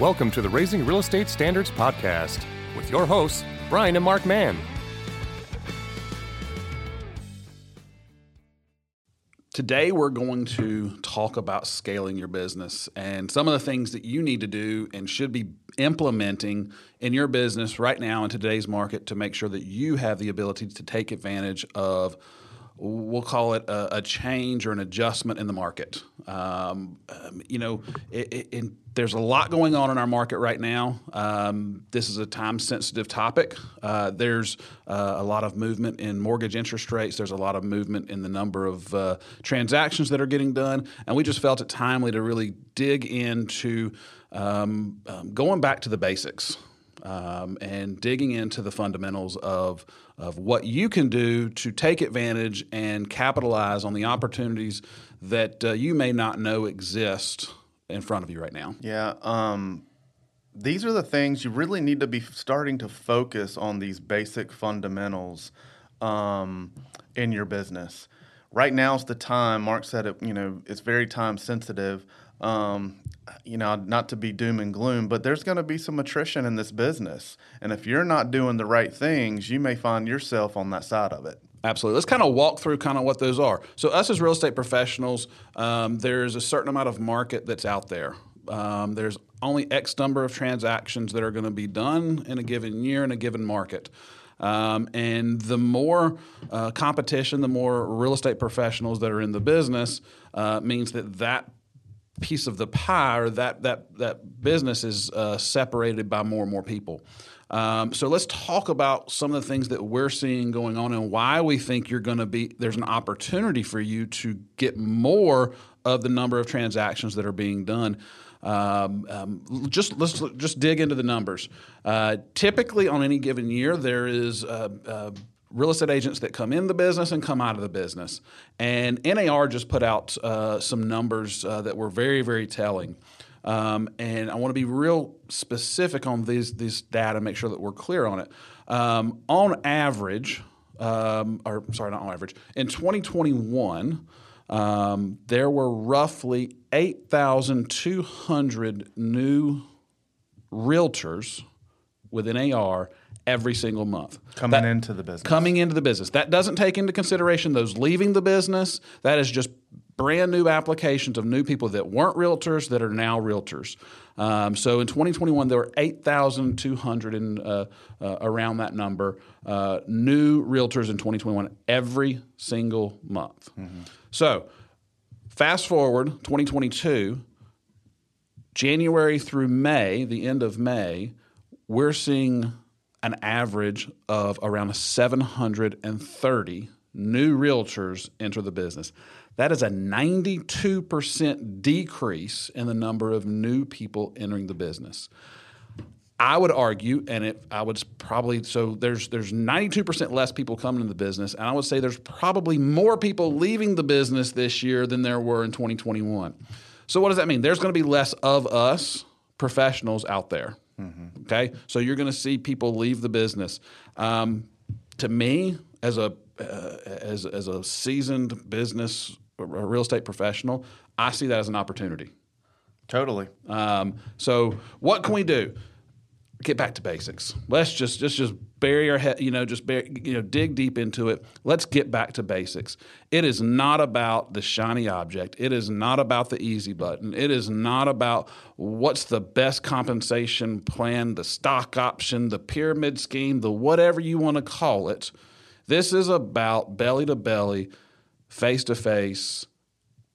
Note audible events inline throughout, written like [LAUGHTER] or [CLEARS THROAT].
Welcome to the Raising Real Estate Standards Podcast with your hosts, Brian and Mark Mann. Today, we're going to talk about scaling your business and some of the things that you need to do and should be implementing in your business right now in today's market to make sure that you have the ability to take advantage of we'll call it a, a, change or an adjustment in the market. Um, um, you know, it, it, it, there's a lot going on in our market right now. Um, this is a time sensitive topic. Uh, there's uh, a lot of movement in mortgage interest rates. There's a lot of movement in the number of uh, transactions that are getting done. And we just felt it timely to really dig into um, um, going back to the basics um, and digging into the fundamentals of, of what you can do to take advantage and capitalize on the opportunities that uh, you may not know exist in front of you right now. Yeah. Um, these are the things you really need to be starting to focus on these basic fundamentals um, in your business. Right now is the time. Mark said it. You know, it's very time sensitive. Um, you know, not to be doom and gloom, but there's going to be some attrition in this business. And if you're not doing the right things, you may find yourself on that side of it. Absolutely. Let's kind of walk through kind of what those are. So, us as real estate professionals, um, there's a certain amount of market that's out there. Um, there's only X number of transactions that are going to be done in a given year in a given market. Um, and the more uh, competition, the more real estate professionals that are in the business uh, means that that piece of the pie or that that that business is uh, separated by more and more people. Um, so let's talk about some of the things that we're seeing going on and why we think you're going to be there's an opportunity for you to get more of the number of transactions that are being done. Um, um, just let's just dig into the numbers. Uh, typically, on any given year, there is uh, uh, real estate agents that come in the business and come out of the business. And NAR just put out uh, some numbers uh, that were very, very telling. Um, and I want to be real specific on these these data, make sure that we're clear on it. Um, on average, um, or sorry, not on average, in 2021, um, there were roughly 8,200 new realtors within NAR every single month. Coming that, into the business. Coming into the business. That doesn't take into consideration those leaving the business. That is just brand new applications of new people that weren't realtors that are now realtors. Um, so in 2021, there were 8,200 and uh, uh, around that number uh, new realtors in 2021 every single month. Mm-hmm. So fast forward 2022, January through May, the end of May, we're seeing an average of around 730 new realtors enter the business. That is a 92% decrease in the number of new people entering the business. I would argue, and it, I would probably so there's there's 92% less people coming into the business, and I would say there's probably more people leaving the business this year than there were in 2021. So what does that mean? There's going to be less of us professionals out there. Mm-hmm. Okay, so you're going to see people leave the business. Um, to me, as a uh, as as a seasoned business real estate professional, I see that as an opportunity. Totally. Um, so, what can we do? Get back to basics. Let's just just just bury our head, you know, just bury, you know, dig deep into it. Let's get back to basics. It is not about the shiny object. It is not about the easy button. It is not about what's the best compensation plan, the stock option, the pyramid scheme, the whatever you want to call it. This is about belly to belly, face to face,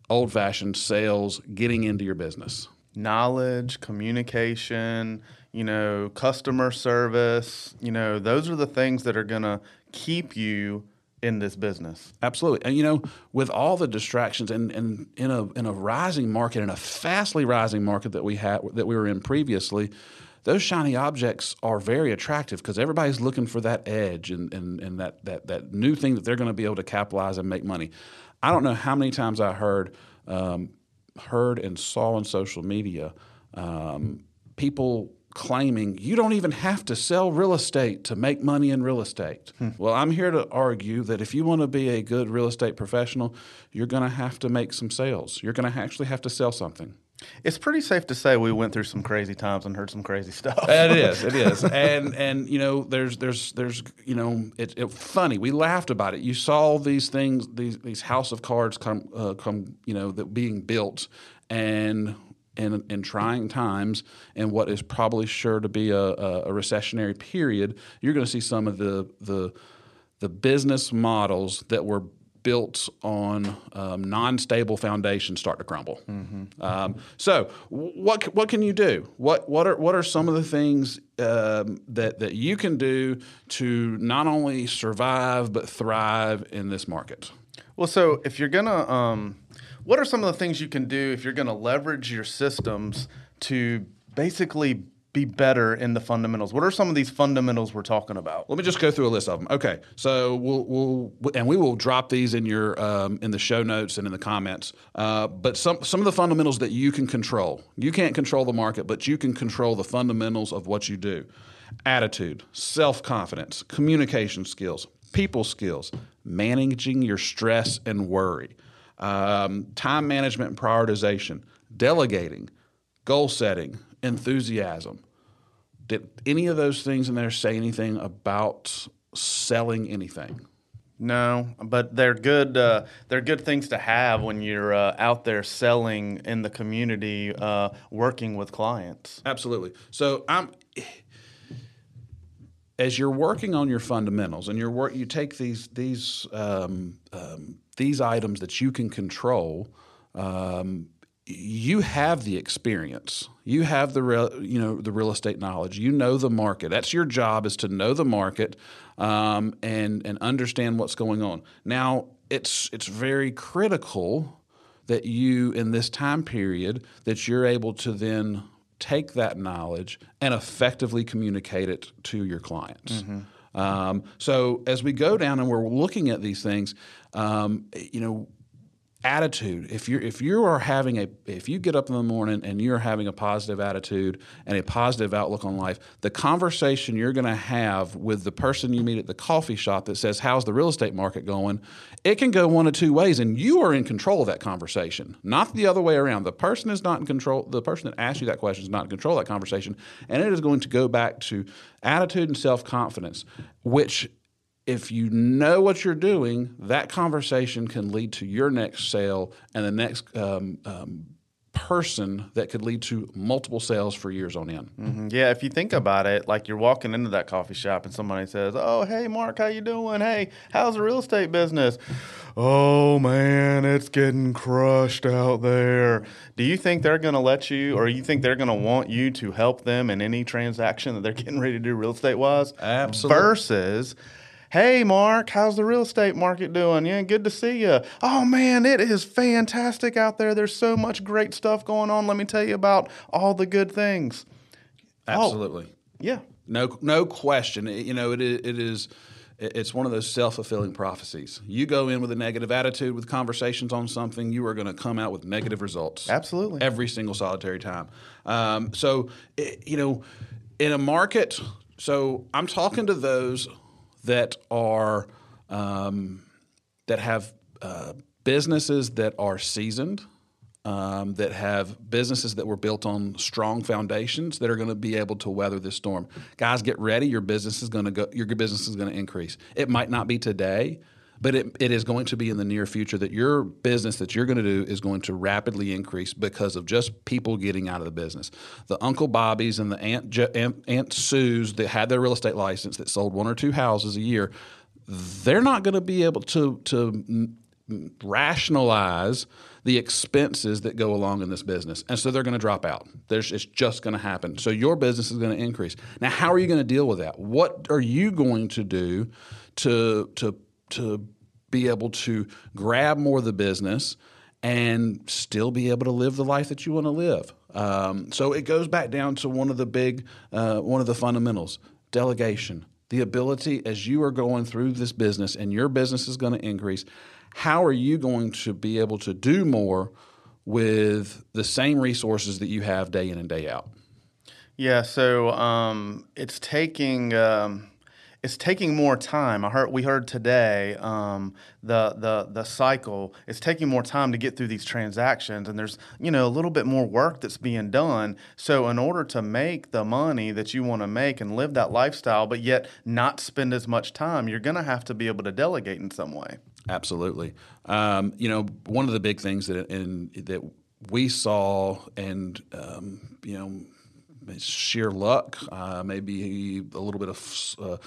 old fashioned sales, getting into your business. Knowledge, communication, you know, customer service, you know, those are the things that are going to keep you in this business. Absolutely. And you know, with all the distractions and, and in a in a rising market, in a fastly rising market that we had that we were in previously, those shiny objects are very attractive because everybody's looking for that edge and, and, and that, that, that new thing that they're going to be able to capitalize and make money. I don't know how many times I heard um, heard and saw on social media um, people claiming you don't even have to sell real estate to make money in real estate. Hmm. Well, I'm here to argue that if you want to be a good real estate professional, you're going to have to make some sales. You're going to actually have to sell something. It's pretty safe to say we went through some crazy times and heard some crazy stuff. it is. It is. [LAUGHS] And and you know, there's there's there's you know, it's it, funny. We laughed about it. You saw these things, these these house of cards come uh, come, you know, that being built, and in, in trying times and what is probably sure to be a, a, a recessionary period, you're going to see some of the the the business models that were built on um, non-stable foundations start to crumble. Mm-hmm. Um, so, what what can you do? What what are what are some of the things um, that that you can do to not only survive but thrive in this market? Well, so if you're gonna, um, what are some of the things you can do if you're gonna leverage your systems to basically be better in the fundamentals? What are some of these fundamentals we're talking about? Let me just go through a list of them. Okay, so we'll, we'll and we will drop these in your um, in the show notes and in the comments. Uh, but some some of the fundamentals that you can control. You can't control the market, but you can control the fundamentals of what you do: attitude, self confidence, communication skills, people skills, managing your stress and worry, um, time management and prioritization, delegating, goal setting, enthusiasm. Did any of those things in there say anything about selling anything? No, but they're good. Uh, they're good things to have when you're uh, out there selling in the community, uh, working with clients. Absolutely. So I'm as you're working on your fundamentals and you're work, you take these these um, um, these items that you can control. Um, you have the experience. You have the real, you know the real estate knowledge. You know the market. That's your job is to know the market um, and and understand what's going on. Now it's it's very critical that you in this time period that you're able to then take that knowledge and effectively communicate it to your clients. Mm-hmm. Um, so as we go down and we're looking at these things, um, you know attitude. If you're if you are having a if you get up in the morning and you're having a positive attitude and a positive outlook on life the conversation you're going to have with the person you meet at the coffee shop that says how's the real estate market going? It can go one of two ways and you are in control of that conversation not the other way around. The person is not in control the person that asked you that question is not in control of that conversation and it is going to go back to attitude and self-confidence which if you know what you're doing, that conversation can lead to your next sale and the next um, um, person that could lead to multiple sales for years on end. Mm-hmm. Yeah, if you think about it, like you're walking into that coffee shop and somebody says, "Oh, hey, Mark, how you doing? Hey, how's the real estate business?" Oh man, it's getting crushed out there. Do you think they're going to let you, or you think they're going to want you to help them in any transaction that they're getting ready to do real estate wise? Absolutely. Versus Hey, Mark, how's the real estate market doing? Yeah, good to see you. Oh, man, it is fantastic out there. There's so much great stuff going on. Let me tell you about all the good things. Absolutely. Oh, yeah. No, no question. You know, it is, it is it's one of those self-fulfilling prophecies. You go in with a negative attitude with conversations on something, you are going to come out with negative results. Absolutely. Every single solitary time. Um, so, it, you know, in a market, so I'm talking to those – that are um, that have uh, businesses that are seasoned, um, that have businesses that were built on strong foundations that are going to be able to weather this storm. Guys, get ready. Your business is going to go. Your business is going to increase. It might not be today, but it, it is going to be in the near future that your business that you're going to do is going to rapidly increase because of just people getting out of the business. The Uncle Bobbies and the Aunt, Aunt, Aunt Sue's that had their real estate license that sold one or two houses a year, they're not going to be able to, to rationalize the expenses that go along in this business. And so they're going to drop out. There's, it's just going to happen. So your business is going to increase. Now, how are you going to deal with that? What are you going to do to, to to be able to grab more of the business and still be able to live the life that you want to live. Um, so it goes back down to one of the big, uh, one of the fundamentals: delegation. The ability, as you are going through this business and your business is going to increase, how are you going to be able to do more with the same resources that you have day in and day out? Yeah, so um, it's taking. Um it's taking more time. I heard we heard today um, the the the cycle. It's taking more time to get through these transactions, and there's you know a little bit more work that's being done. So in order to make the money that you want to make and live that lifestyle, but yet not spend as much time, you're going to have to be able to delegate in some way. Absolutely. Um, you know, one of the big things that in, that we saw, and um, you know, sheer luck, uh, maybe a little bit of uh,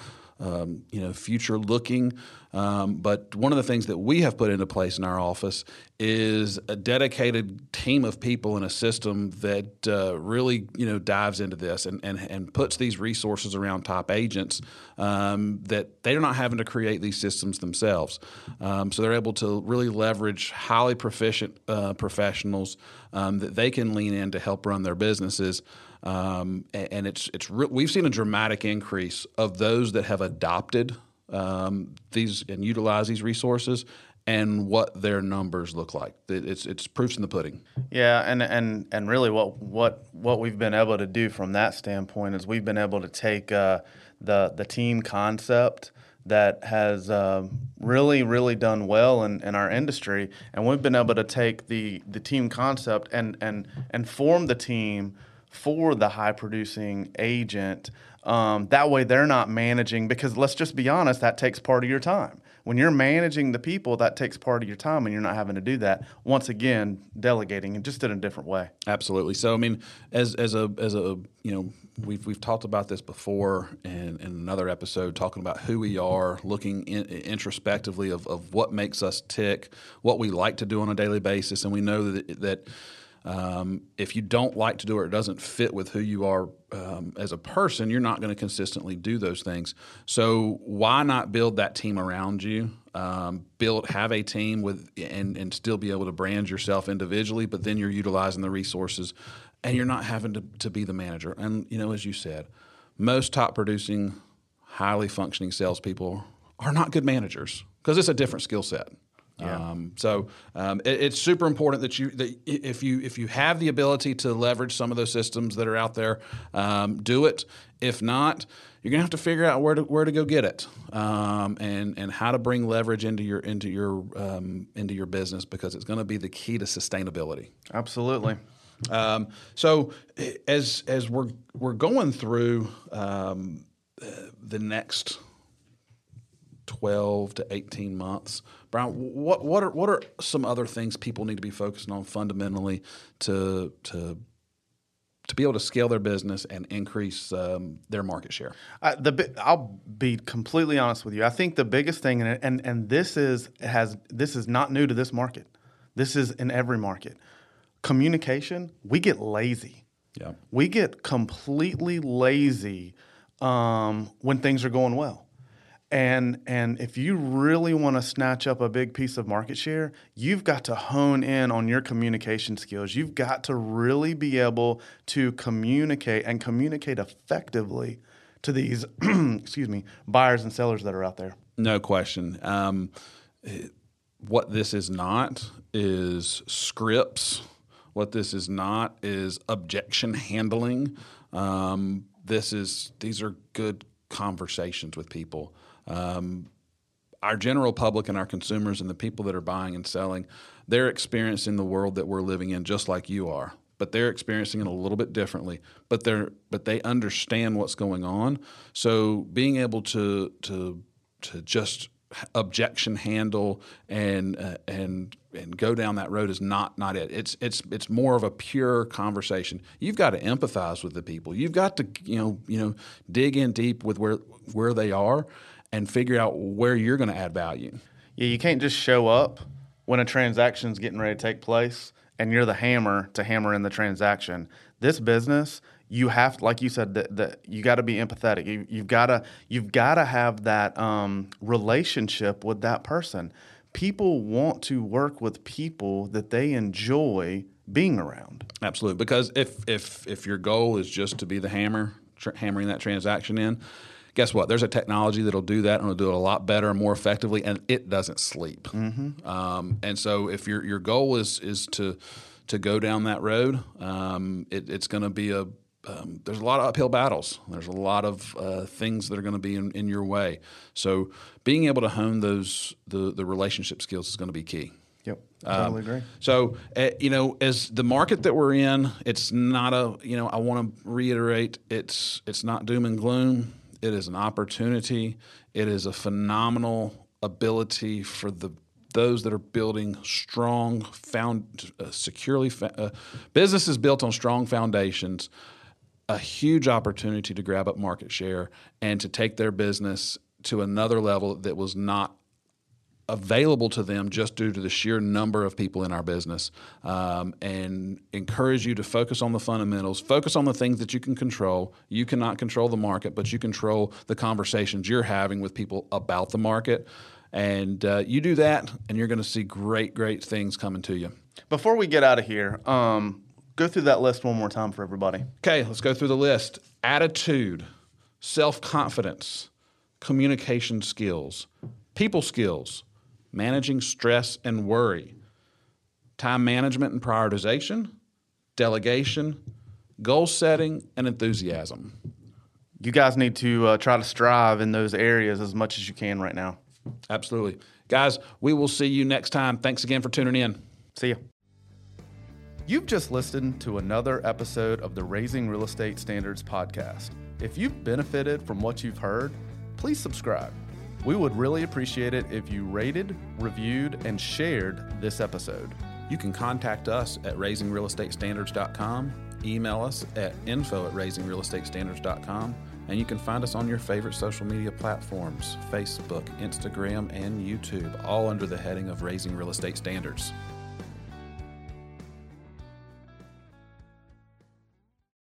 um, you know future looking. Um, but one of the things that we have put into place in our office is a dedicated team of people in a system that uh, really you know dives into this and, and, and puts these resources around top agents um, that they're not having to create these systems themselves. Um, so they're able to really leverage highly proficient uh, professionals um, that they can lean in to help run their businesses. Um, and it's it's re- we've seen a dramatic increase of those that have adopted um, these and utilize these resources and what their numbers look like. It's it's proofs in the pudding. Yeah, and and and really, what what what we've been able to do from that standpoint is we've been able to take uh, the the team concept that has uh, really really done well in, in our industry, and we've been able to take the the team concept and and and form the team for the high producing agent. Um, that way, they're not managing because let's just be honest, that takes part of your time. When you're managing the people, that takes part of your time, and you're not having to do that. Once again, delegating and just in a different way. Absolutely. So, I mean, as as a as a you know, we've we've talked about this before in, in another episode, talking about who we are, looking in, introspectively of, of what makes us tick, what we like to do on a daily basis, and we know that that um, if you don't like to do it, or it doesn't fit with who you are um, as a person, you're not going to consistently do those things. So why not build that team around you? Um, build have a team with and and still be able to brand yourself individually, but then you're utilizing the resources, and you're not having to, to be the manager. And you know, as you said, most top producing, highly functioning salespeople are not good managers because it's a different skill set. Yeah. Um, so um, it, it's super important that you that if you if you have the ability to leverage some of those systems that are out there, um, do it. If not, you're gonna have to figure out where to where to go get it, um, and and how to bring leverage into your into your um, into your business because it's going to be the key to sustainability. Absolutely. Um, so as as we're we're going through the next 12 to 18 months. Brian, what, what, are, what are some other things people need to be focusing on fundamentally to, to, to be able to scale their business and increase um, their market share? Uh, the I'll be completely honest with you. I think the biggest thing, and, and and this is has this is not new to this market. This is in every market. Communication. We get lazy. Yeah. We get completely lazy um, when things are going well. And and if you really want to snatch up a big piece of market share, you've got to hone in on your communication skills. You've got to really be able to communicate and communicate effectively to these [CLEARS THROAT] excuse me buyers and sellers that are out there. No question. Um, what this is not is scripts. What this is not is objection handling. Um, this is these are good conversations with people. Um, our general public and our consumers and the people that are buying and selling, they're experiencing the world that we're living in just like you are. But they're experiencing it a little bit differently. But they're but they understand what's going on. So being able to to to just objection handle and uh, and and go down that road is not not it. It's it's it's more of a pure conversation. You've got to empathize with the people. You've got to you know you know dig in deep with where where they are and figure out where you're going to add value. Yeah, you can't just show up when a transaction's getting ready to take place and you're the hammer to hammer in the transaction. This business, you have, like you said, that, that you got to be empathetic. You, have got to you've got to have that um, relationship with that person. People want to work with people that they enjoy being around. Absolutely, because if if if your goal is just to be the hammer, tr- hammering that transaction in, guess what? There's a technology that'll do that and it'll do it a lot better and more effectively, and it doesn't sleep. Mm-hmm. Um, and so, if your your goal is is to to go down that road, um, it, it's going to be a um, there's a lot of uphill battles. There's a lot of uh, things that are going to be in, in your way. So being able to hone those the the relationship skills is going to be key. Yep, totally agree. So, uh, you know, as the market that we're in, it's not a, you know, I want to reiterate, it's it's not doom and gloom. It is an opportunity. It is a phenomenal ability for the those that are building strong, found uh, securely uh, businesses built on strong foundations. A huge opportunity to grab up market share and to take their business to another level that was not available to them just due to the sheer number of people in our business um, and encourage you to focus on the fundamentals. Focus on the things that you can control. You cannot control the market but you control the conversations you're having with people about the market. And uh, you do that and you're going to see great great things coming to you. Before we get out of here, um, go through that list one more time for everybody. okay let's go through the list. Attitude self-confidence communication skills people skills managing stress and worry, time management and prioritization, delegation, goal setting, and enthusiasm. You guys need to uh, try to strive in those areas as much as you can right now. Absolutely. Guys, we will see you next time. Thanks again for tuning in. See you. You've just listened to another episode of the Raising Real Estate Standards podcast. If you've benefited from what you've heard, please subscribe. We would really appreciate it if you rated, reviewed, and shared this episode. You can contact us at raisingrealestatestandards.com, email us at info at raisingrealestatestandards.com, and you can find us on your favorite social media platforms Facebook, Instagram, and YouTube, all under the heading of Raising Real Estate Standards.